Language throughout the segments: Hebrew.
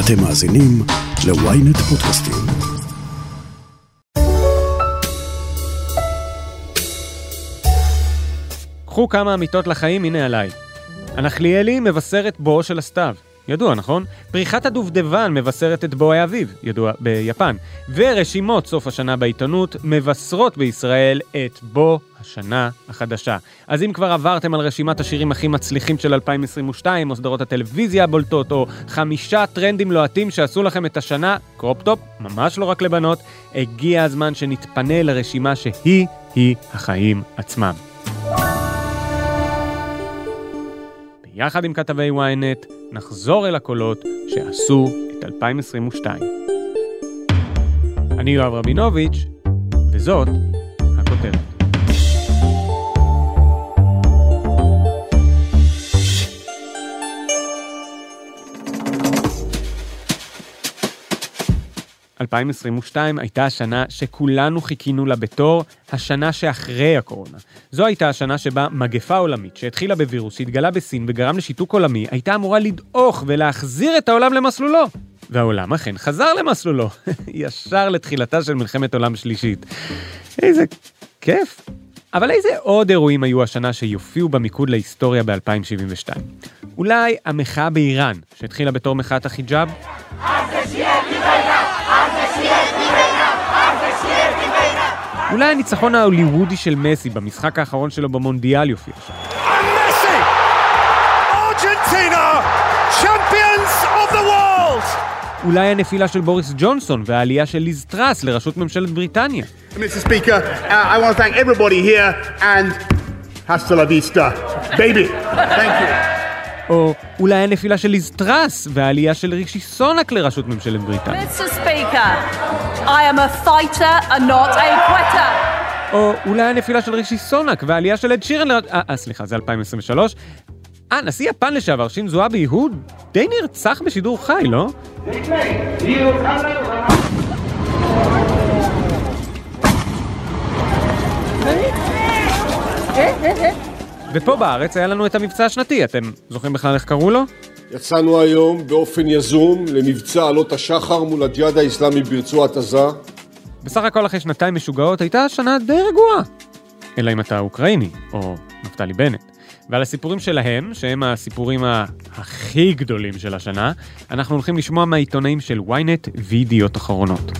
אתם מאזינים ל-ynet פודקאסטים. קחו כמה אמיתות לחיים, הנה עליי. הנחליאלי מבשרת בואו של הסתיו. ידוע, נכון? פריחת הדובדבן מבשרת את בואי האביב, ידוע ביפן. ורשימות סוף השנה בעיתונות מבשרות בישראל את בוא השנה החדשה. אז אם כבר עברתם על רשימת השירים הכי מצליחים של 2022, או סדרות הטלוויזיה הבולטות, או חמישה טרנדים לוהטים שעשו לכם את השנה, crop top, ממש לא רק לבנות, הגיע הזמן שנתפנה לרשימה שהיא-היא החיים עצמם. יחד עם כתבי ynet, נחזור אל הקולות שעשו את 2022. אני יואב רבינוביץ', וזאת הכותרת. ...2022 הייתה השנה שכולנו חיכינו לה בתור השנה שאחרי הקורונה. זו הייתה השנה שבה מגפה עולמית שהתחילה בווירוס שהתגלה בסין וגרם לשיתוק עולמי, הייתה אמורה לדעוך ולהחזיר את העולם למסלולו. והעולם אכן חזר למסלולו, ישר לתחילתה של מלחמת עולם שלישית. איזה כיף. אבל איזה עוד אירועים היו השנה שיופיעו במיקוד להיסטוריה ב-2072? אולי המחאה באיראן, שהתחילה בתור מחאת החיג'אב? אולי הניצחון ההוליוודי של מסי במשחק האחרון שלו במונדיאל יופיע שם. Messi! Argentina, champions of the world! אולי הנפילה של בוריס ג'ונסון והעלייה של ליז טראס לראשות ממשלת בריטניה. Mr. Speaker, uh, I want to thank everybody here and hasta la vista, baby. Thank you. או אולי הנפילה של ליז טראס והעלייה של רישי סונאק לראשות ממשלת בריטניה. Mr. Speaker, I am a fighter and not a quitter. או אולי הנפילה של רישי סונאק והעלייה של אד שירן לראש... אה, אה, סליחה, זה 2023. אה, נשיא יפן לשעבר, שינזו אבי, הוא די נרצח בשידור חי, לא? ופה בארץ היה לנו את המבצע השנתי, אתם זוכרים בכלל איך קראו לו? יצאנו היום באופן יזום למבצע עלות השחר מול הג'יהאד האיסלאמי ברצועת עזה. בסך הכל אחרי שנתיים משוגעות הייתה שנה די רגועה. אלא אם אתה אוקראיני, או נפתלי בנט. ועל הסיפורים שלהם, שהם הסיפורים הכי גדולים של השנה, אנחנו הולכים לשמוע מהעיתונאים של ynet וידיעות אחרונות.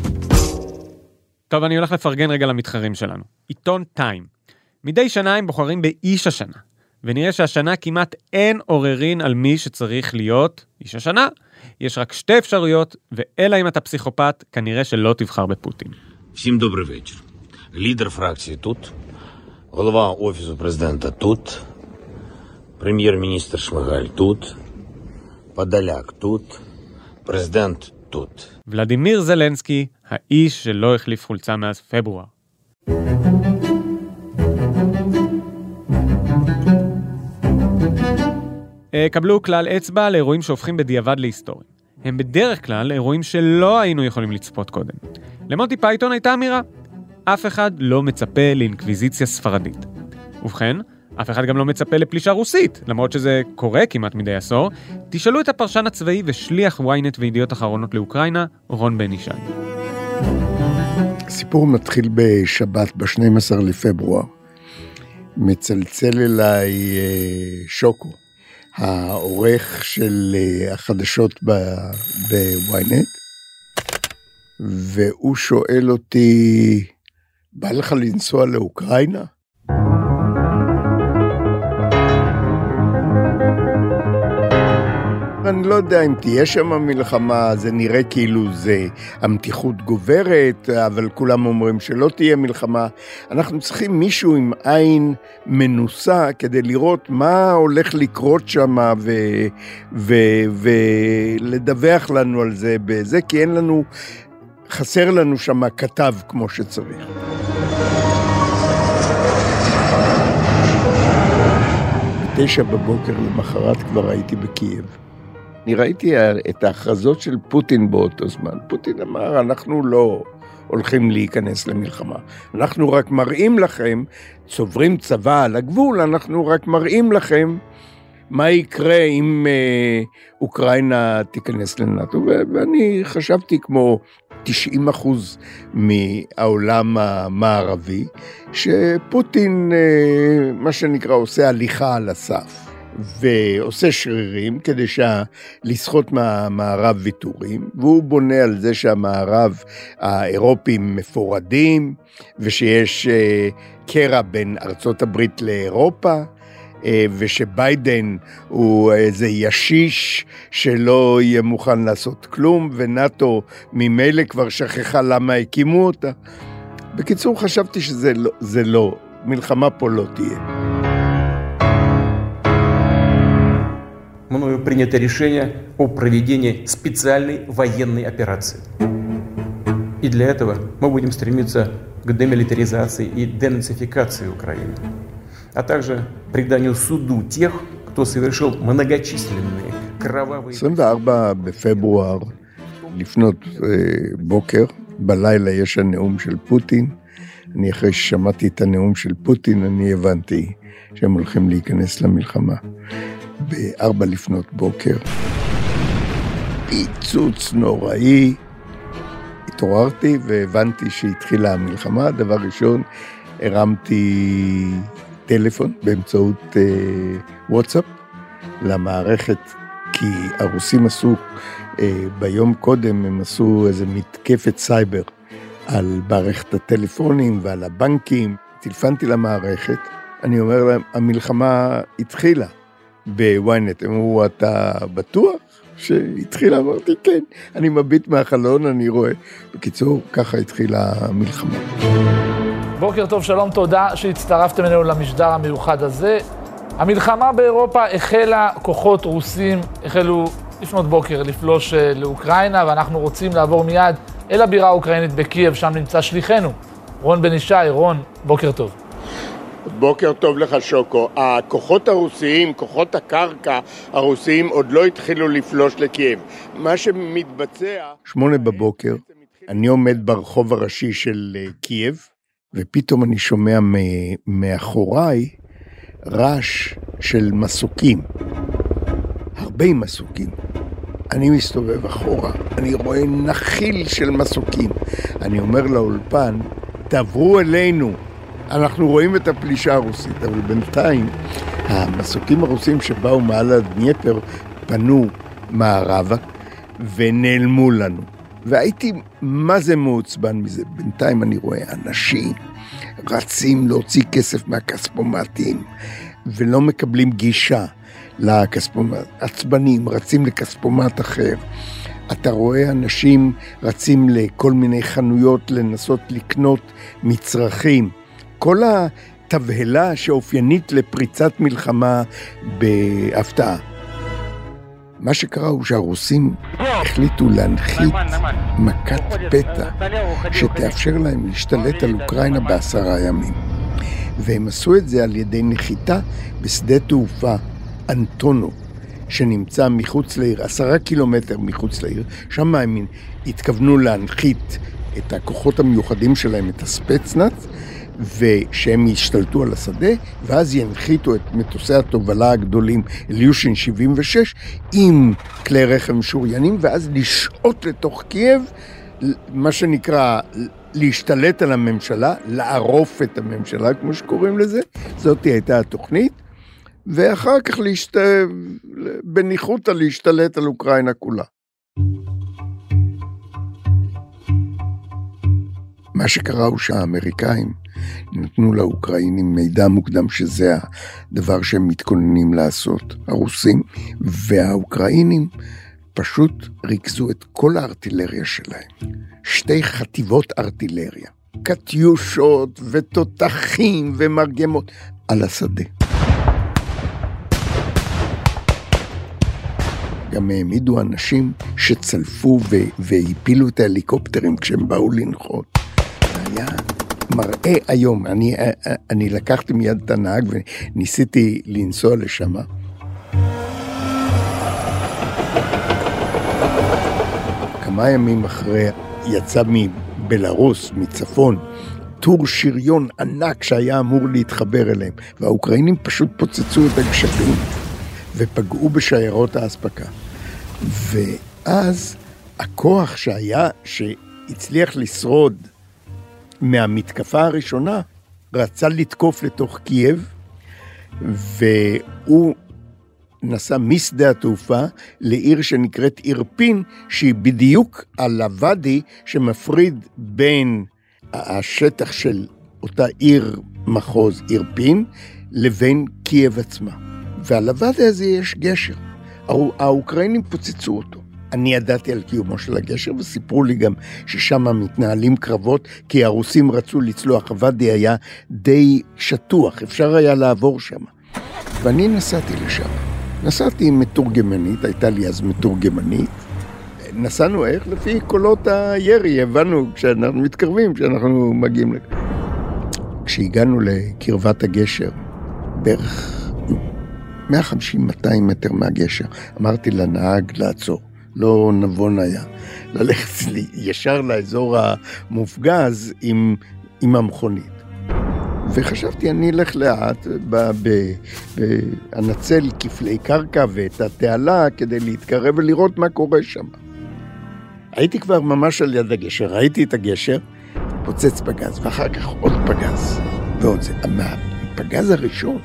טוב, אני הולך לפרגן רגע למתחרים שלנו. עיתון טיים. מדי שנה הם בוחרים באיש השנה, ונראה שהשנה כמעט אין עוררין על מי שצריך להיות איש השנה. יש רק שתי אפשרויות, ואלא אם אתה פסיכופת, כנראה שלא תבחר בפוטין. Всім добрий вечір. Лідер фракції тут, голова Офісу президента тут, прем'єр-міністр Шмигаль тут, Подоляк тут, президент тут. ולדימיר זלנסקי, האיש שלא החליף חולצה מאז פברואר. קבלו כלל אצבע לאירועים שהופכים בדיעבד להיסטוריים. הם בדרך כלל אירועים שלא היינו יכולים לצפות קודם. למונטי פייתון הייתה אמירה, אף אחד לא מצפה לאינקוויזיציה ספרדית. ובכן, אף אחד גם לא מצפה לפלישה רוסית, למרות שזה קורה כמעט מדי עשור. תשאלו את הפרשן הצבאי ושליח ynet וידיעות אחרונות לאוקראינה, רון בן ישי. הסיפור מתחיל בשבת, ב-12 לפברואר. מצלצל אליי אה, שוקו, העורך של אה, החדשות ב-ynet, והוא שואל אותי, בא לך לנסוע לאוקראינה? אני לא יודע אם תהיה שם מלחמה, זה נראה כאילו זה המתיחות גוברת, אבל כולם אומרים שלא תהיה מלחמה. אנחנו צריכים מישהו עם עין מנוסה כדי לראות מה הולך לקרות שם ולדווח לנו על זה בזה, כי אין לנו, חסר לנו שם כתב כמו שצריך. בתשע בבוקר למחרת כבר הייתי בקייב. אני ראיתי את ההכרזות של פוטין באותו זמן. פוטין אמר, אנחנו לא הולכים להיכנס למלחמה. אנחנו רק מראים לכם, צוברים צבא על הגבול, אנחנו רק מראים לכם מה יקרה אם אה, אוקראינה תיכנס לנאט"ו, ואני חשבתי כמו 90 אחוז מהעולם המערבי, שפוטין, אה, מה שנקרא, עושה הליכה על הסף. ועושה שרירים כדי שה... לסחוט מהמערב ויתורים, והוא בונה על זה שהמערב האירופים מפורדים, ושיש אה, קרע בין ארצות הברית לאירופה. אה, ושביידן הוא איזה ישיש שלא יהיה מוכן לעשות כלום, ונאטו ממילא כבר שכחה למה הקימו אותה. בקיצור, חשבתי שזה לא, לא, מלחמה פה לא תהיה. мною принято решение о проведении специальной военной операции. И для этого мы будем стремиться к демилитаризации и денацификации Украины, а также приданию суду тех, кто совершил многочисленные кровавые... 24 בפברואר, לפנות בוקר, בלילה יש הנאום של פוטין. אני אחרי ששמעתי את הנאום של פוטין, אני הבנתי שהם הולכים להיכנס למלחמה. בארבע לפנות בוקר. פיצוץ נוראי. התעוררתי והבנתי שהתחילה המלחמה. דבר ראשון, הרמתי טלפון באמצעות אה, וואטסאפ למערכת, כי הרוסים עשו, אה, ביום קודם הם עשו איזה מתקפת סייבר על מערכת הטלפונים ועל הבנקים. טלפנתי למערכת, אני אומר להם, המלחמה התחילה. בוויינט, הם אמרו, אתה בטוח שהתחילה? אמרתי, כן, אני מביט מהחלון, אני רואה. בקיצור, ככה התחילה המלחמה. בוקר טוב, שלום, תודה שהצטרפתם אלינו למשדר המיוחד הזה. המלחמה באירופה החלה, כוחות רוסים החלו לפנות בוקר לפלוש אה, לאוקראינה, ואנחנו רוצים לעבור מיד אל הבירה האוקראינית בקייב, שם נמצא שליחנו, רון בן ישי. רון, בוקר טוב. בוקר טוב לך שוקו. הכוחות הרוסיים, כוחות הקרקע הרוסיים עוד לא התחילו לפלוש לקייב. מה שמתבצע... שמונה בבוקר, אני עומד ברחוב הראשי של אה, קייב, ופתאום אני שומע מאחוריי רעש של מסוקים. הרבה מסוקים. אני מסתובב אחורה, אני רואה נחיל של מסוקים. אני אומר לאולפן, תעברו אלינו, אנחנו רואים את הפלישה הרוסית, אבל בינתיים המסוקים הרוסים שבאו מעל הדניפר פנו מערבה ונעלמו לנו. והייתי מה זה מעוצבן מזה. בינתיים אני רואה אנשים רצים להוציא כסף מהכספומטים ולא מקבלים גישה לכספומט. עצבנים, רצים לכספומט אחר. אתה רואה אנשים רצים לכל מיני חנויות לנסות לקנות מצרכים. כל התבהלה שאופיינית לפריצת מלחמה בהפתעה. מה שקרה הוא שהרוסים החליטו להנחית מכת פתע שתאפשר להם להשתלט על אוקראינה בעשרה ימים. והם עשו את זה על ידי נחיתה בשדה תעופה אנטונו, שנמצא מחוץ לעיר, עשרה קילומטר מחוץ לעיר, שם הם התכוונו להנחית את הכוחות המיוחדים שלהם, את הספצנאץ, ושהם ישתלטו על השדה, ואז ינחיתו את מטוסי התובלה הגדולים אליושין 76 עם כלי רכב משוריינים, ואז לשהות לתוך קייב, מה שנקרא להשתלט על הממשלה, לערוף את הממשלה, כמו שקוראים לזה. זאת הייתה התוכנית. ואחר כך להשת... בניחותא להשתלט על אוקראינה כולה. מה שקרה הוא שהאמריקאים נתנו לאוקראינים מידע מוקדם שזה הדבר שהם מתכוננים לעשות, הרוסים, והאוקראינים פשוט ריכזו את כל הארטילריה שלהם. שתי חטיבות ארטילריה, קטיושות ותותחים ומרגמות על השדה. גם העמידו אנשים שצלפו והפילו את ההליקופטרים כשהם באו לנחות. היה מראה היום. אני, אה, אה, אני לקחתי מיד את הנהג וניסיתי לנסוע לשם. כמה ימים אחרי יצא מבלארוס, מצפון, טור שריון ענק שהיה אמור להתחבר אליהם, והאוקראינים פשוט פוצצו את הגשרים. ופגעו בשיירות האספקה. ואז הכוח שהיה, שהצליח לשרוד מהמתקפה הראשונה, רצה לתקוף לתוך קייב, והוא נסע משדה התעופה לעיר שנקראת אירפין, שהיא בדיוק על הוואדי שמפריד בין השטח של אותה עיר מחוז אירפין לבין קייב עצמה. ועל הוואדי הזה יש גשר. האוקראינים פוצצו אותו. אני ידעתי על קיומו של הגשר, וסיפרו לי גם ששם מתנהלים קרבות, כי הרוסים רצו לצלוח, הוואדי היה די שטוח, אפשר היה לעבור שם. ואני נסעתי לשם. נסעתי עם מתורגמנית, הייתה לי אז מתורגמנית. נסענו איך? לפי קולות הירי, הבנו כשאנחנו מתקרבים, כשאנחנו מגיעים לכ... כשהגענו לקרבת הגשר, בערך 150-200 מטר מהגשר, אמרתי לנהג לעצור. לא נבון היה. ללכת ישר לאזור המופגז עם, עם המכונית. וחשבתי, אני אלך לאט, אנצל כפלי קרקע ואת התעלה כדי להתקרב ולראות מה קורה שם. הייתי כבר ממש על יד הגשר, ראיתי את הגשר, פוצץ פגז, ואחר כך עוד פגז, ועוד זה. מהפגז הראשון,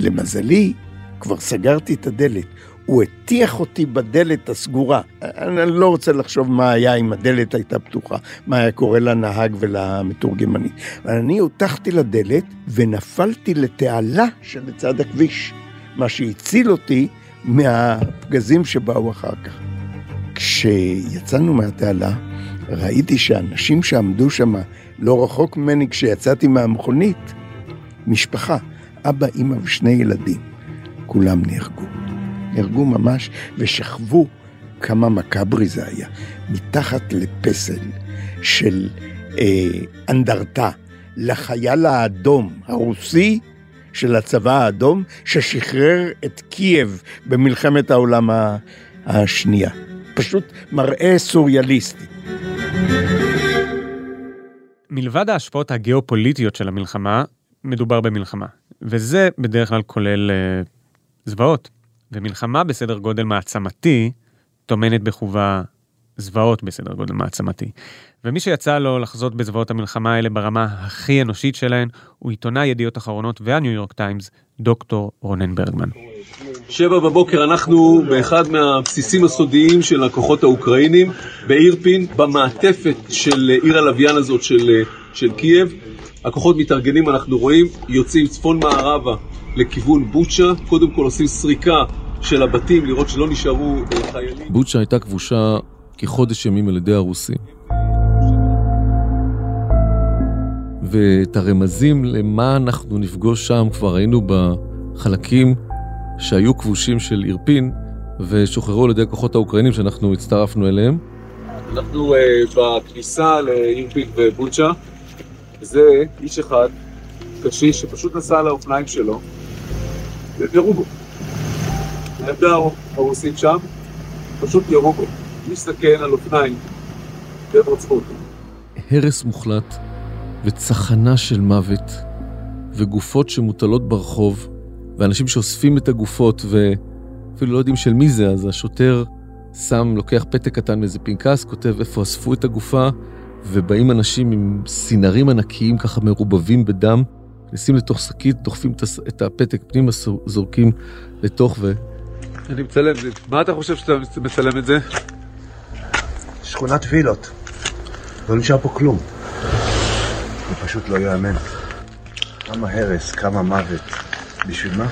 למזלי, כבר סגרתי את הדלת. הוא הטיח אותי בדלת הסגורה. אני לא רוצה לחשוב מה היה אם הדלת הייתה פתוחה, מה היה קורה לנהג ולמתורגמנית. אבל אני הותחתי לדלת ונפלתי לתעלה שלצד הכביש, מה שהציל אותי מהפגזים שבאו אחר כך. כשיצאנו מהתעלה, ראיתי שאנשים שעמדו שם לא רחוק ממני כשיצאתי מהמכונית, משפחה, אבא, אימא ושני ילדים, כולם נהרגו. נהרגו ממש ושכבו, כמה מקאברי זה היה, מתחת לפסל של אה, אנדרטה לחייל האדום הרוסי של הצבא האדום, ששחרר את קייב במלחמת העולם השנייה. פשוט מראה סוריאליסטי. מלבד ההשפעות הגיאופוליטיות של המלחמה, מדובר במלחמה, וזה בדרך כלל כולל אה, זוועות. ומלחמה בסדר גודל מעצמתי טומנת בחובה זוועות בסדר גודל מעצמתי. ומי שיצא לו לחזות בזוועות המלחמה האלה ברמה הכי אנושית שלהן, הוא עיתונאי ידיעות אחרונות והניו יורק טיימס, דוקטור רונן ברגמן. שבע בבוקר אנחנו באחד מהבסיסים הסודיים של הכוחות האוקראינים, באירפין, במעטפת של עיר הלוויין הזאת של, של קייב. הכוחות מתארגנים, אנחנו רואים, יוצאים צפון מערבה לכיוון בוצ'ה, קודם כל עושים סריקה של הבתים, לראות שלא נשארו אה, חיילים. בוצ'ה הייתה כבושה כחודש ימים על ידי הרוסים. ואת הרמזים למה אנחנו נפגוש שם כבר ראינו בחלקים שהיו כבושים של אירפין ושוחררו על ידי הכוחות האוקראינים שאנחנו הצטרפנו אליהם. אנחנו uh, בכניסה לאירפין ובוצ'ה, זה איש אחד, קשיש, שפשוט נסע על האופניים שלו, וירו בו. העמדה הרוסית שם, פשוט ירו בו. מסתכל על אופניים, והם רצחו אותו. הרס מוחלט וצחנה של מוות, וגופות שמוטלות ברחוב, ואנשים שאוספים את הגופות ואפילו לא יודעים של מי זה, אז השוטר שם, לוקח פתק קטן מאיזה פנקס, כותב איפה אספו את הגופה, ובאים אנשים עם סינרים ענקיים ככה מרובבים בדם, נכנסים לתוך שקית, דוחפים את הפתק פנימה, זורקים לתוך ו... אני מצלם, מה אתה חושב שאתה מצלם את זה? שכונת וילות. לא נשאר פה כלום. זה פשוט לא ייאמן. כמה הרס, כמה מוות. בשביל מה?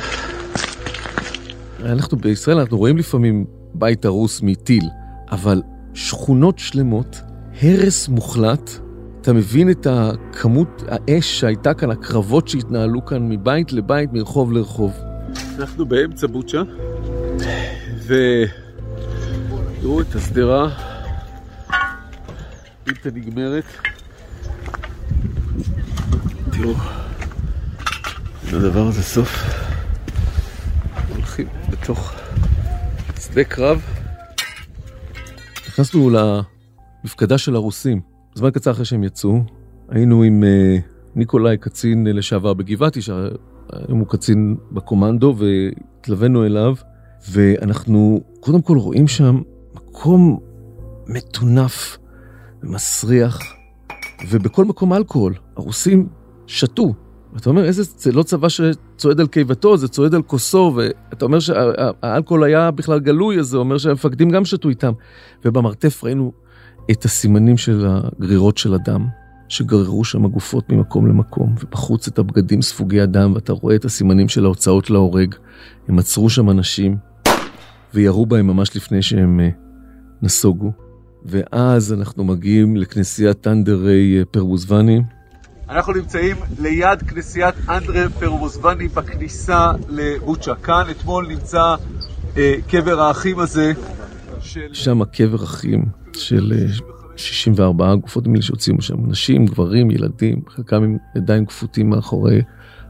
אנחנו בישראל, אנחנו רואים לפעמים בית הרוס מטיל, אבל שכונות שלמות, הרס מוחלט, אתה מבין את הכמות האש שהייתה כאן, הקרבות שהתנהלו כאן מבית לבית, מרחוב לרחוב. אנחנו באמצע בוצ'ה, ותראו את השדרה בלתי נגמרת. תראו, לדבר הזה סוף. הולכים בתוך שדה קרב. נכנסנו למפקדה של הרוסים. זמן קצר אחרי שהם יצאו, היינו עם uh, ניקולאי, קצין לשעבר בגבעתי, שהיום הוא קצין בקומנדו, והתלווינו אליו. ואנחנו קודם כל רואים שם מקום מטונף ומסריח, ובכל מקום אלכוהול. הרוסים שתו. ואתה אומר, איזה, זה לא צבא שצועד על קיבתו, זה צועד על כוסו, ואתה אומר שהאלכוהול היה בכלל גלוי, אז זה אומר שהמפקדים גם שתו איתם. ובמרתף ראינו את הסימנים של הגרירות של הדם, שגררו שם הגופות ממקום למקום, ובחוץ את הבגדים ספוגי הדם, ואתה רואה את הסימנים של ההוצאות להורג. הם עצרו שם אנשים, וירו בהם ממש לפני שהם אה, נסוגו. ואז אנחנו מגיעים לכנסיית טנדרי פרבוזבני. אנחנו נמצאים ליד כנסיית אנדרה פרבוזבני בכניסה לבוצ'ה. כאן אתמול נמצא אה, קבר האחים הזה. של... שם קבר אחים של 64 גופות מילי שהוציאו משם. נשים, גברים, ילדים, חלקם עם ידיים כפותים מאחורי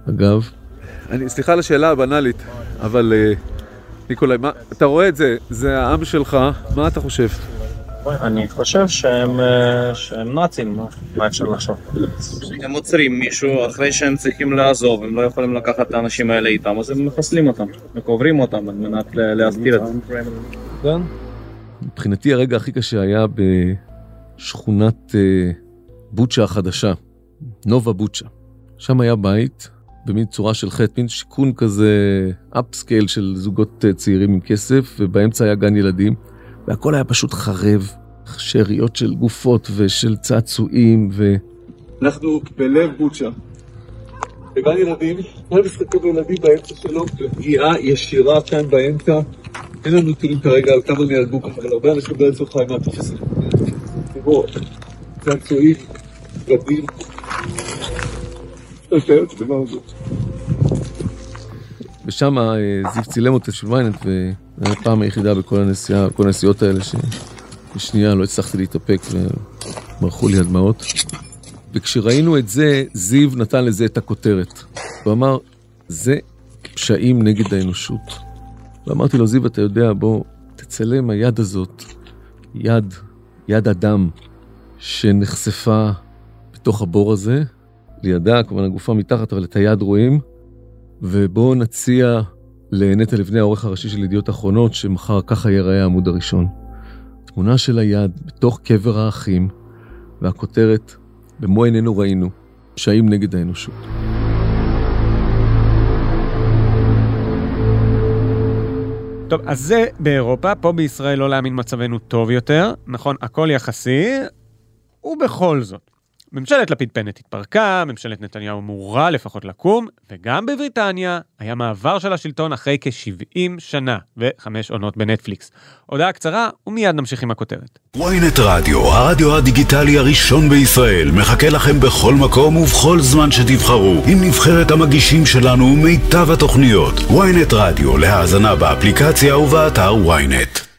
הגב. אני, סליחה על השאלה הבנאלית, אבל ניקולאי, מה, אתה רואה את זה, זה העם שלך, מה אתה חושב? אני חושב שהם, שהם נאצים, מה אפשר לחשוב? הם עוצרים מישהו אחרי שהם צריכים לעזוב, הם לא יכולים לקחת את האנשים האלה איתם, אז הם מחסלים אותם, וקוברים אותם על מנת להסתיר את זה. כן. מבחינתי הרגע הכי קשה היה בשכונת בוצ'ה החדשה, נובה בוצ'ה. שם היה בית במין צורה של חטא, מין שיכון כזה אפסקייל של זוגות צעירים עם כסף, ובאמצע היה גן ילדים. והכל היה פשוט חרב, שאריות של גופות ושל צעצועים ו... אנחנו בלב בוצ'ה. בגן ילדים, כל משחקי בילדים באמצע שלו, פגיעה ישירה כאן באמצע. אין לנו נתונים כרגע על כמה נהרגו ככה, אבל הרבה אנשים באמצע חיים מהתופס. תראו, צעצועים, בגדים. ושם זיו צילם אותי של ויינט, הייתה הפעם היחידה בכל הנסיעה, בכל הנסיעות האלה, שבשנייה לא הצלחתי להתאפק וברחו לי הדמעות. וכשראינו את זה, זיו נתן לזה את הכותרת. הוא אמר, זה פשעים נגד האנושות. ואמרתי לו, זיו, אתה יודע, בוא, תצלם היד הזאת, יד, יד אדם, שנחשפה בתוך הבור הזה, לידה, כמובן הגופה מתחת, אבל את היד רואים. ובואו נציע לנטע לבני, העורך הראשי של ידיעות אחרונות, שמחר ככה ייראה העמוד הראשון. תמונה של היד בתוך קבר האחים, והכותרת, במו עינינו ראינו, פשעים נגד האנושות. טוב, אז זה באירופה, פה בישראל לא להאמין מצבנו טוב יותר. נכון, הכל יחסי, ובכל זאת. ממשלת לפיד-פנט התפרקה, ממשלת נתניהו אמורה לפחות לקום, וגם בבריטניה היה מעבר של השלטון אחרי כ-70 שנה וחמש עונות בנטפליקס. הודעה קצרה, ומיד נמשיך עם הכותרת. ynet רדיו, הרדיו הדיגיטלי הראשון בישראל, מחכה לכם בכל מקום ובכל זמן שתבחרו, עם נבחרת המגישים שלנו ומיטב התוכניות. ynet רדיו, להאזנה באפליקציה ובאתר ynet.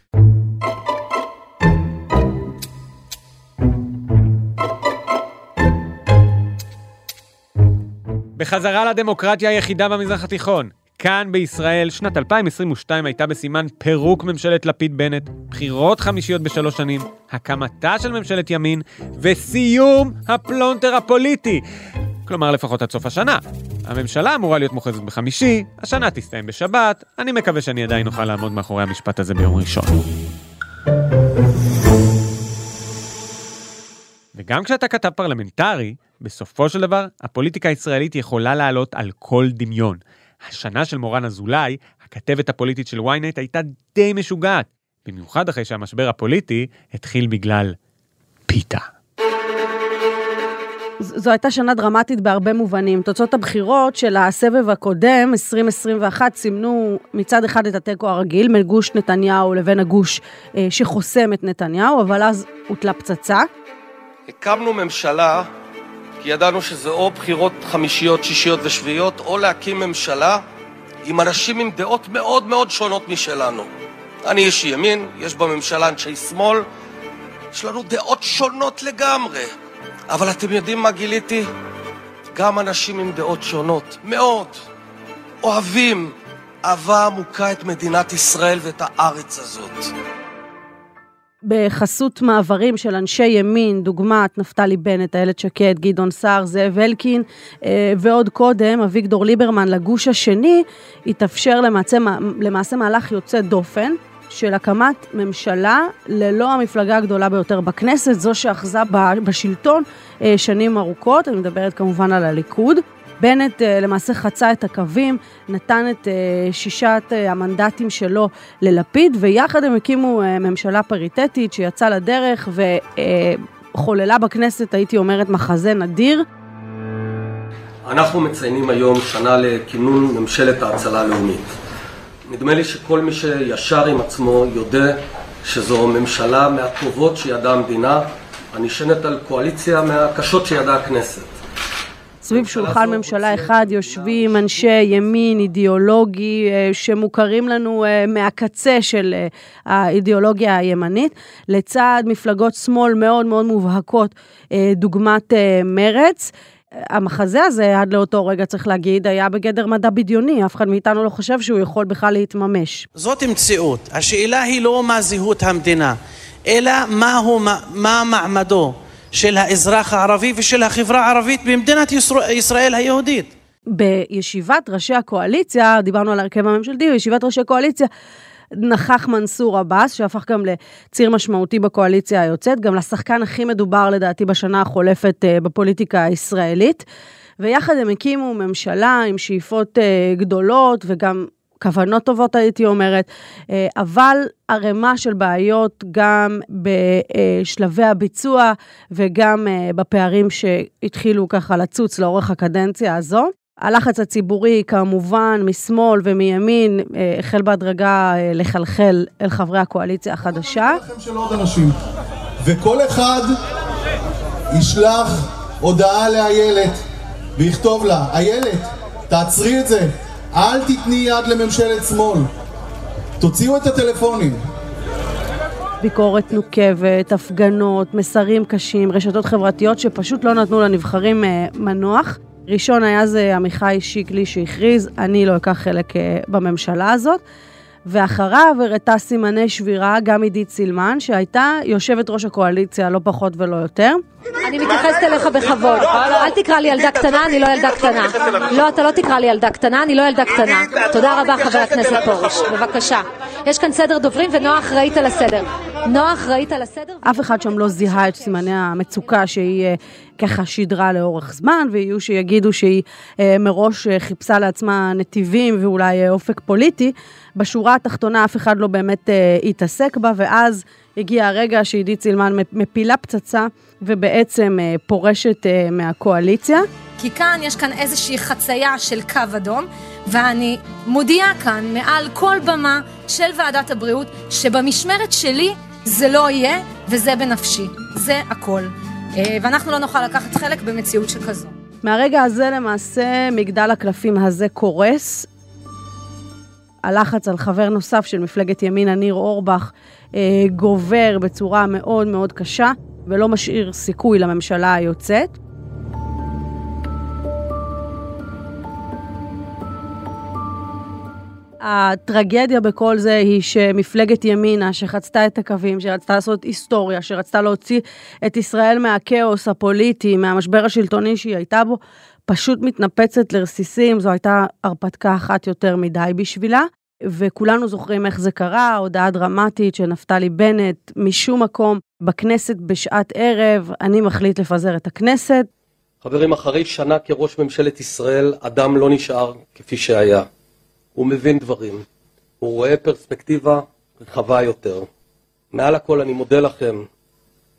בחזרה לדמוקרטיה היחידה במזרח התיכון. כאן בישראל, שנת 2022 הייתה בסימן פירוק ממשלת לפיד-בנט, בחירות חמישיות בשלוש שנים, הקמתה של ממשלת ימין, וסיום הפלונטר הפוליטי. כלומר, לפחות עד סוף השנה. הממשלה אמורה להיות מוכרזת בחמישי, השנה תסתיים בשבת, אני מקווה שאני עדיין אוכל לעמוד מאחורי המשפט הזה ביום ראשון. וגם כשאתה כתב פרלמנטרי, בסופו של דבר, הפוליטיקה הישראלית יכולה לעלות על כל דמיון. השנה של מורן אזולאי, הכתבת הפוליטית של ynet, הייתה די משוגעת. במיוחד אחרי שהמשבר הפוליטי התחיל בגלל פיתה. זו הייתה שנה דרמטית בהרבה מובנים. תוצאות הבחירות של הסבב הקודם, 2021, סימנו מצד אחד את התיקו הרגיל, בין גוש נתניהו לבין הגוש אה, שחוסם את נתניהו, אבל אז הוטלה פצצה. הקמנו ממשלה כי ידענו שזה או בחירות חמישיות, שישיות ושביעיות, או להקים ממשלה עם אנשים עם דעות מאוד מאוד שונות משלנו. אני איש ימין, יש בממשלה אנשי שמאל, יש לנו דעות שונות לגמרי. אבל אתם יודעים מה גיליתי? גם אנשים עם דעות שונות, מאוד, אוהבים אהבה עמוקה את מדינת ישראל ואת הארץ הזאת. בחסות מעברים של אנשי ימין, דוגמת נפתלי בנט, איילת שקד, גדעון סער, זאב אלקין, אה, ועוד קודם, אביגדור ליברמן לגוש השני, התאפשר למעשה, למעשה מהלך יוצא דופן. של הקמת ממשלה ללא המפלגה הגדולה ביותר בכנסת, זו שאחזה בשלטון אה, שנים ארוכות, אני מדברת כמובן על הליכוד. בנט אה, למעשה חצה את הקווים, נתן את אה, שישת אה, המנדטים שלו ללפיד, ויחד הם הקימו ממשלה פריטטית שיצאה לדרך וחוללה בכנסת, הייתי אומרת, מחזה נדיר. אנחנו מציינים היום שנה לכינון ממשלת ההצלה הלאומית. נדמה לי שכל מי שישר עם עצמו יודע שזו ממשלה מהטובות שידעה המדינה, הנשענת על קואליציה מהקשות שידעה הכנסת. סביב שולחן ממשלה אחד יושבים אנשי ימין אידיאולוגי אה, שמוכרים לנו אה, מהקצה של אה, האידיאולוגיה הימנית, לצד מפלגות שמאל מאוד מאוד מובהקות, דוגמת מרץ. המחזה הזה, עד לאותו רגע, צריך להגיד, היה בגדר מדע בדיוני. אף אחד מאיתנו לא חושב שהוא יכול בכלל להתממש. זאת מציאות. השאלה היא לא מה זהות המדינה, אלא מהו, מה מעמדו. של האזרח הערבי ושל החברה הערבית במדינת ישראל היהודית. בישיבת ראשי הקואליציה, דיברנו על ההרכב הממשלתי, בישיבת ראשי הקואליציה, נכח מנסור עבאס, שהפך גם לציר משמעותי בקואליציה היוצאת, גם לשחקן הכי מדובר לדעתי בשנה החולפת אה, בפוליטיקה הישראלית. ויחד הם הקימו ממשלה עם שאיפות אה, גדולות וגם כוונות טובות הייתי אומרת, אה, אבל ערימה של בעיות גם בשלבי הביצוע וגם אה, בפערים שהתחילו ככה לצוץ לאורך הקדנציה הזו. הלחץ הציבורי כמובן משמאל ומימין אה, החל בהדרגה לחלחל אל חברי הקואליציה החדשה. וכל אחד ישלח הודעה לאיילת ויכתוב לה, איילת, תעצרי את זה, אל תתני יד לממשלת שמאל. תוציאו את הטלפונים. ביקורת נוקבת, הפגנות, מסרים קשים, רשתות חברתיות שפשוט לא נתנו לנבחרים אה, מנוח. ראשון היה זה עמיחי שיקלי שהכריז, אני לא אקח חלק אה, בממשלה הזאת. ואחריו הראתה סימני שבירה גם עידית סילמן, שהייתה יושבת ראש הקואליציה, לא פחות ולא יותר. אני מתייחסת אליך בכבוד. אל תקרא לי ילדה קטנה, אני לא ילדה קטנה. לא, אתה לא תקרא לי ילדה קטנה, אני לא ילדה קטנה. תודה רבה, חבר הכנסת פרוש. בבקשה. יש כאן סדר דוברים ונועה אחראית על הסדר. נועה אחראית על הסדר? אף אחד שם לא זיהה את סימני המצוקה שהיא אה, ככה שידרה לאורך זמן, ויהיו שיגידו שהיא אה, מראש אה, חיפשה לעצמה נתיבים ואולי אופק פוליטי. בשורה התחתונה אף אחד לא באמת התעסק בה, ואז הגיע הרגע שעידית סילמן מפילה פצצה ובעצם פורשת מהקואליציה. כי כאן יש כאן איזושהי חצייה של קו אדום, ואני מודיעה כאן מעל כל במה של ועדת הבריאות, שבמשמרת שלי זה לא יהיה, וזה בנפשי. זה הכל. אה, ואנחנו לא נוכל לקחת חלק במציאות שכזו. מהרגע הזה למעשה מגדל הקלפים הזה קורס. הלחץ על חבר נוסף של מפלגת ימינה, ניר אורבך, אה, גובר בצורה מאוד מאוד קשה ולא משאיר סיכוי לממשלה היוצאת. הטרגדיה בכל זה היא שמפלגת ימינה, שחצתה את הקווים, שרצתה לעשות היסטוריה, שרצתה להוציא את ישראל מהכאוס הפוליטי, מהמשבר השלטוני שהיא הייתה בו, פשוט מתנפצת לרסיסים, זו הייתה הרפתקה אחת יותר מדי בשבילה. וכולנו זוכרים איך זה קרה, הודעה דרמטית של נפתלי בנט, משום מקום, בכנסת בשעת ערב, אני מחליט לפזר את הכנסת. חברים, אחרי שנה כראש ממשלת ישראל, אדם לא נשאר כפי שהיה. הוא מבין דברים, הוא רואה פרספקטיבה רחבה יותר. מעל הכל אני מודה לכם,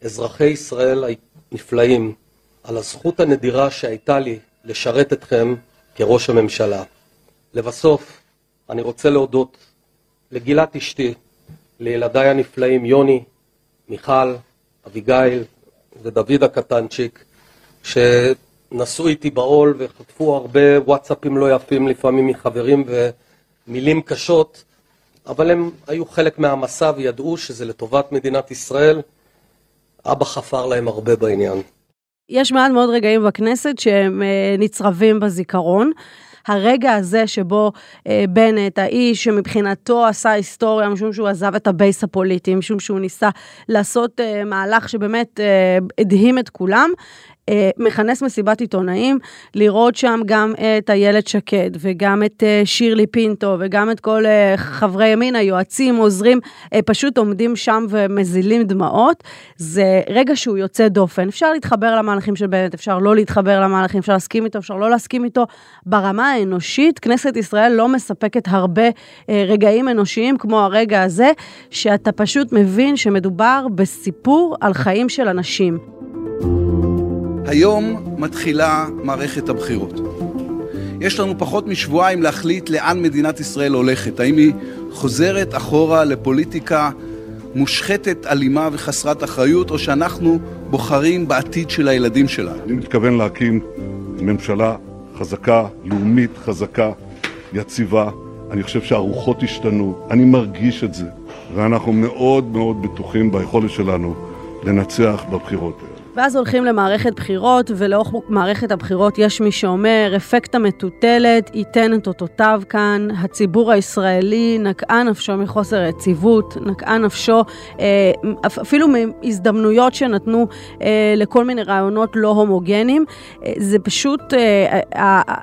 אזרחי ישראל הנפלאים, על הזכות הנדירה שהייתה לי לשרת אתכם כראש הממשלה. לבסוף, אני רוצה להודות לגילת אשתי, לילדיי הנפלאים יוני, מיכל, אביגיל ודוד הקטנצ'יק, שנשאו איתי בעול וחטפו הרבה וואטסאפים לא יפים לפעמים מחברים ו... מילים קשות, אבל הם היו חלק מהמסע וידעו שזה לטובת מדינת ישראל. אבא חפר להם הרבה בעניין. יש מעט מאוד רגעים בכנסת שהם אה, נצרבים בזיכרון. הרגע הזה שבו אה, בנט, האיש שמבחינתו עשה היסטוריה, משום שהוא עזב את הבייס הפוליטי, משום שהוא ניסה לעשות אה, מהלך שבאמת אה, הדהים את כולם, מכנס מסיבת עיתונאים, לראות שם גם את איילת שקד וגם את אה, שירלי פינטו וגם את כל אה, חברי ימין, היועצים, עוזרים, פשוט עומדים שם ומזילים דמעות. זה רגע שהוא יוצא דופן. אפשר להתחבר למהלכים של בנט, אפשר לא להתחבר למהלכים, אפשר להסכים איתו, אפשר לא להסכים איתו. ברמה האנושית, כנסת ישראל לא מספקת הרבה רגעים אנושיים כמו הרגע הזה, שאתה פשוט מבין שמדובר בסיפור על חיים של אנשים. היום מתחילה מערכת הבחירות. יש לנו פחות משבועיים להחליט לאן מדינת ישראל הולכת. האם היא חוזרת אחורה לפוליטיקה מושחתת, אלימה וחסרת אחריות, או שאנחנו בוחרים בעתיד של הילדים שלנו. אני מתכוון להקים ממשלה חזקה, לאומית חזקה, יציבה. אני חושב שהרוחות השתנו, אני מרגיש את זה, ואנחנו מאוד מאוד בטוחים ביכולת שלנו לנצח בבחירות האלה. ואז הולכים למערכת בחירות, ולאורך מערכת הבחירות יש מי שאומר, אפקט המטוטלת ייתן את אותותיו כאן, הציבור הישראלי נקעה נפשו מחוסר יציבות, נקעה נפשו אה, אפילו מהזדמנויות שנתנו אה, לכל מיני רעיונות לא הומוגנים. אה, זה פשוט,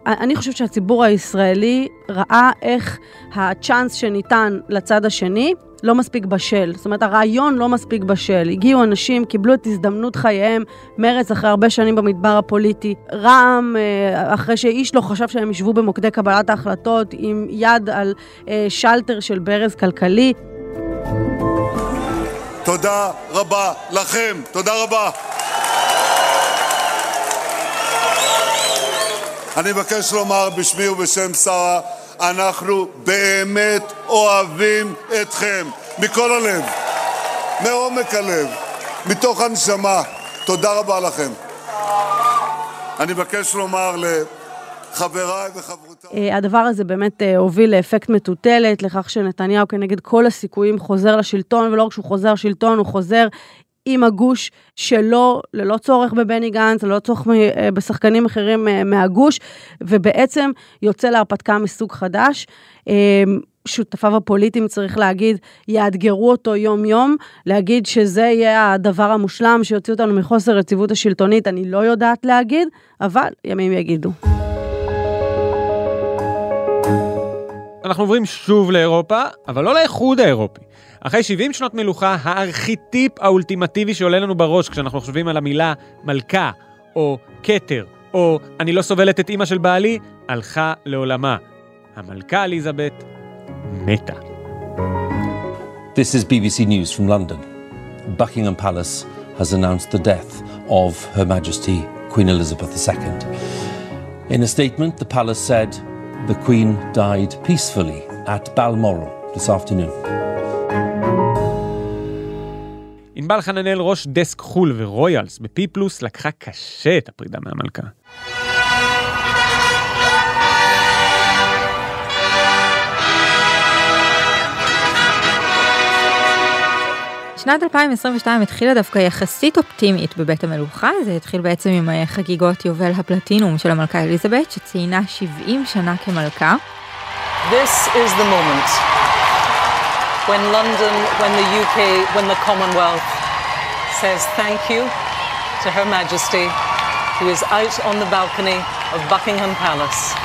אני חושבת שהציבור הישראלי ראה איך הצ'אנס שניתן לצד השני, לא מספיק בשל. זאת אומרת, הרעיון לא מספיק בשל. הגיעו אנשים, קיבלו את הזדמנות חייהם, מרץ אחרי הרבה שנים במדבר הפוליטי, רע"מ, אה, אחרי שאיש לא חשב שהם ישבו במוקדי קבלת ההחלטות, עם יד על אה, שלטר של ברז כלכלי. תודה רבה לכם, תודה רבה. אני מבקש לומר בשמי ובשם שרה אנחנו באמת אוהבים אתכם, מכל הלב, מעומק הלב, מתוך הנשמה. תודה רבה לכם. אני מבקש לומר לחבריי וחברותיי... אה, הדבר הזה באמת אה, הוביל לאפקט מטוטלת, לכך שנתניהו כנגד כל הסיכויים חוזר לשלטון, ולא רק שהוא חוזר לשלטון, הוא חוזר עם הגוש שלו, ללא צורך בבני גנץ, ללא צורך אה, בשחקנים אחרים אה, מהגוש, ובעצם יוצא להרפתקה מסוג חדש. אה, שותפיו הפוליטיים, צריך להגיד, יאתגרו אותו יום-יום, להגיד שזה יהיה הדבר המושלם שיוציא אותנו מחוסר רציבות השלטונית, אני לא יודעת להגיד, אבל ימים יגידו. אנחנו עוברים שוב לאירופה, אבל לא לאיחוד האירופי. אחרי 70 שנות מלוכה, הארכיטיפ האולטימטיבי שעולה לנו בראש כשאנחנו חושבים על המילה מלכה, או כתר, או אני לא סובלת את אימא של בעלי, הלכה לעולמה. המלכה אליזבת מתה. This is BBC News from London. Buckingham Palace has announced the death of Her Majesty Queen Elizabeth II. In a statement, the palace said the Queen died peacefully at Balmoral this afternoon. ענבל חננאל, ראש דסק חו"ל ורויאלס בפי פלוס, לקחה קשה את הפרידה מהמלכה. שנת 2022 התחילה דווקא יחסית אופטימית בבית המלוכה, זה התחיל בעצם עם אה, חגיגות יובל הפלטינום של המלכה אליזבת, שציינה 70 שנה כמלכה. This is the moment when London, when the UK, when the Commonwealth says thank you to Her Majesty, who is out on the balcony of Buckingham Palace.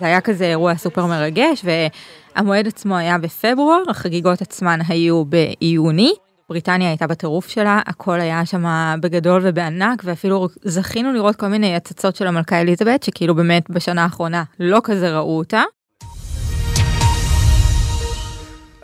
זה היה כזה אירוע סופר מרגש, והמועד עצמו היה בפברואר, החגיגות עצמן היו ביוני. בריטניה הייתה בטירוף שלה, הכל היה שם בגדול ובענק, ואפילו זכינו לראות כל מיני הצצות של המלכה אליזבת, שכאילו באמת בשנה האחרונה לא כזה ראו אותה.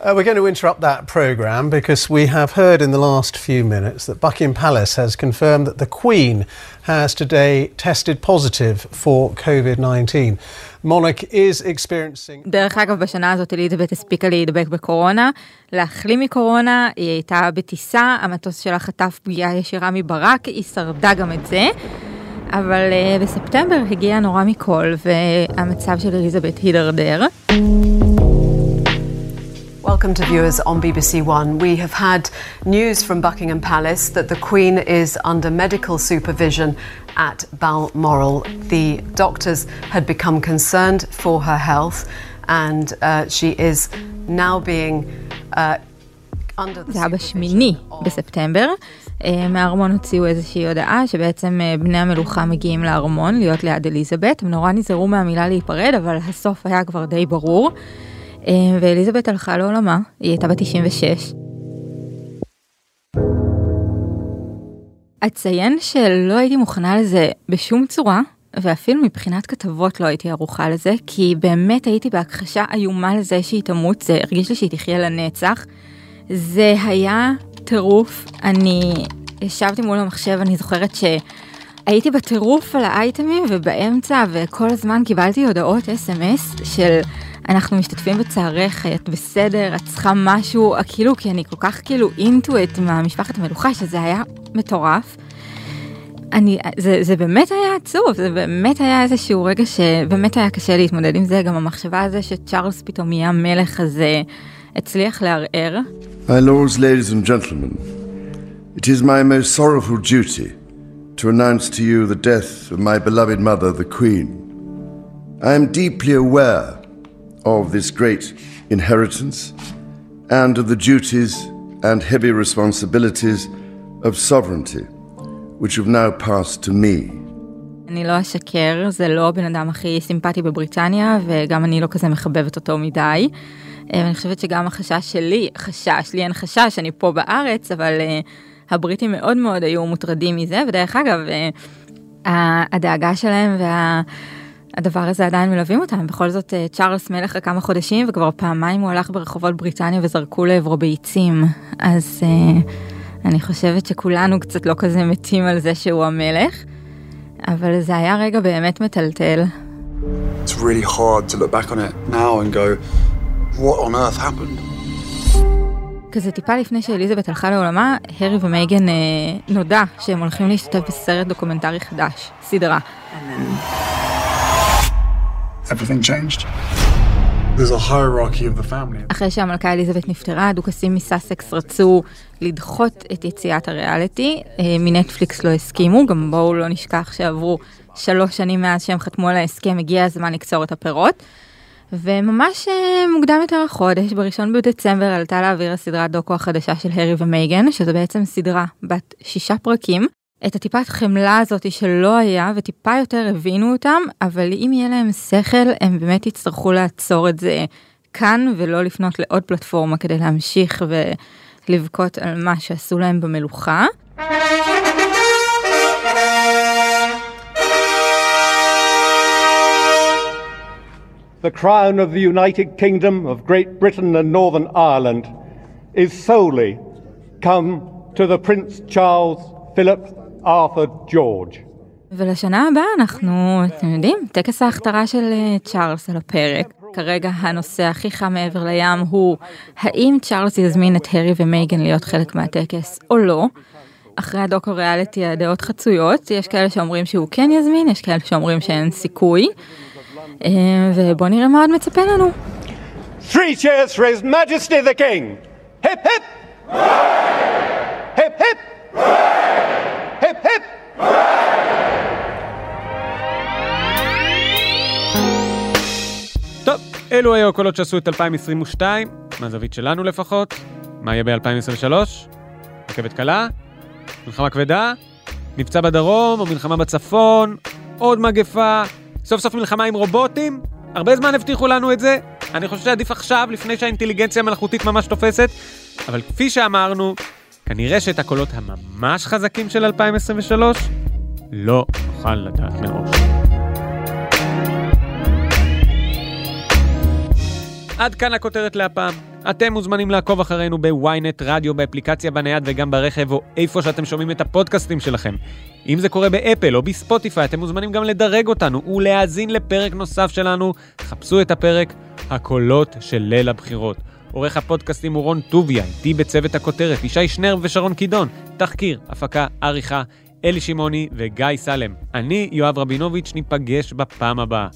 Uh, we're going to interrupt that programme because we have heard in the last few minutes that Buckingham Palace has confirmed that the Queen has today tested positive for COVID-19. Monarch is experiencing... דרך אגב, בשנה הזאת אליזבת הספיקה להידבק בקורונה, להחלים מקורונה, היא הייתה בטיסה, המטוס שלה חטף פגיעה ישירה מברק, היא שרדה גם את זה. אבל uh, בספטמבר הגיע נורא מכל, והמצב של אליזבת הידרדר. Welcome to viewers on BBC One. We have had news from Buckingham Palace that the Queen is under medical supervision at Balmoral. The doctors had become concerned for her health, and uh, she is now being uh, under the זה היה בשמיני בספטמבר. אה, מהארמון הוציאו איזושהי הודעה שבעצם אה, בני המלוכה מגיעים לארמון להיות ליד אליזבת. הם נורא נזהרו מהמילה להיפרד, אבל הסוף היה כבר די ברור. אה, ואליזבת הלכה לעולמה, היא הייתה בת 96. אציין שלא הייתי מוכנה לזה בשום צורה, ואפילו מבחינת כתבות לא הייתי ערוכה לזה, כי באמת הייתי בהכחשה איומה לזה שהיא תמות, זה הרגיש לי שהיא תחיה לנצח. זה היה טירוף, אני ישבתי מול המחשב, אני זוכרת שהייתי בטירוף על האייטמים ובאמצע וכל הזמן קיבלתי הודעות אס.אם.אס של אנחנו משתתפים בצערך, את בסדר, את צריכה משהו, כאילו כי אני כל כך כאילו אינטואט מהמשפחת המלוכה שזה היה מטורף. אני, זה, זה באמת היה עצוב, זה באמת היה איזשהו רגע שבאמת היה קשה להתמודד עם זה, גם המחשבה הזה שצ'ארלס פתאום יהיה המלך הזה הצליח לערער. Lords, ladies and gentlemen, it is my most sorrowful duty to announce to you the death of my beloved mother, the Queen. I am deeply aware of this great inheritance and of the duties and heavy responsibilities of sovereignty, which have now passed to me. אני לא אשקר, זה לא הבן אדם הכי סימפטי בבריטניה, וגם אני לא כזה מחבבת אותו מדי. אני חושבת שגם החשש שלי, חשש, לי אין חשש, אני פה בארץ, אבל uh, הבריטים מאוד מאוד היו מוטרדים מזה, ודרך אגב, uh, הדאגה שלהם והדבר וה... הזה עדיין מלווים אותם. בכל זאת, uh, צ'ארלס מלך כמה חודשים, וכבר פעמיים הוא הלך ברחובות בריטניה וזרקו לעברו ביצים. אז uh, אני חושבת שכולנו קצת לא כזה מתים על זה שהוא המלך, אבל זה היה רגע באמת מטלטל. It's really hard to look back on it now and go, what on earth happened? כזה טיפה לפני שאליזבת הלכה לעולמה, הרי ומייגן אה, נודע שהם הולכים להשתתף בסרט דוקומנטרי חדש, סדרה. Everything changed. There's a hierarchy of the family. אחרי שהמלכה אליזבת נפטרה, הדוכסים מסאסקס רצו לדחות את יציאת הריאליטי, אה, בנטפליקס לא הסכימו, גם בואו לא נשכח שעברו שלוש שנים מאז שהם חתמו על ההסכם, הגיע הזמן לקצור את הפירות. וממש מוקדם יותר החודש, בראשון בדצמבר עלתה לאוויר הסדרת דוקו החדשה של הרי ומייגן, שזו בעצם סדרה בת שישה פרקים. את הטיפת חמלה הזאת שלא היה וטיפה יותר הבינו אותם, אבל אם יהיה להם שכל, הם באמת יצטרכו לעצור את זה כאן ולא לפנות לעוד פלטפורמה כדי להמשיך ולבכות על מה שעשו להם במלוכה. the crown of the United Kingdom of Great Britain and Northern Ireland is solely come to the Prince Charles Philip Arthur George. ולשנה הבאה אנחנו, אתם יודעים, טקס ההכתרה של צ'ארלס על הפרק. כרגע הנושא הכי חם מעבר לים הוא האם צ'ארלס יזמין את הרי ומייגן להיות חלק מהטקס או לא. אחרי הדוקו ריאליטי הדעות חצויות, יש כאלה שאומרים שהוא כן יזמין, יש כאלה שאומרים שאין סיכוי. ובוא נראה מה עוד מצפה לנו. Three cheers for his majesty the king! היפ היפ! היפ היפ! היפ היפ! טוב, אלו היו הקולות שעשו את 2022, מהזווית שלנו לפחות. מה יהיה ב-2023? רכבת קלה? מלחמה כבדה? מבצע בדרום או מלחמה בצפון? עוד מגפה? סוף סוף מלחמה עם רובוטים? הרבה זמן הבטיחו לנו את זה. אני חושב שעדיף עכשיו, לפני שהאינטליגנציה המלאכותית ממש תופסת. אבל כפי שאמרנו, כנראה שאת הקולות הממש חזקים של 2023 לא נוכל לדעת מראש. עד כאן הכותרת להפעם. אתם מוזמנים לעקוב אחרינו בוויינט רדיו, באפליקציה בנייד וגם ברכב, או איפה שאתם שומעים את הפודקאסטים שלכם. אם זה קורה באפל או בספוטיפיי, אתם מוזמנים גם לדרג אותנו ולהאזין לפרק נוסף שלנו. חפשו את הפרק הקולות של ליל הבחירות. עורך הפודקאסטים הוא רון טוביה, איתי בצוות הכותרת, ישי שנר ושרון קידון. תחקיר, הפקה, עריכה, אלי שמעוני וגיא סלם. אני יואב רבינוביץ', ניפגש בפעם הבאה.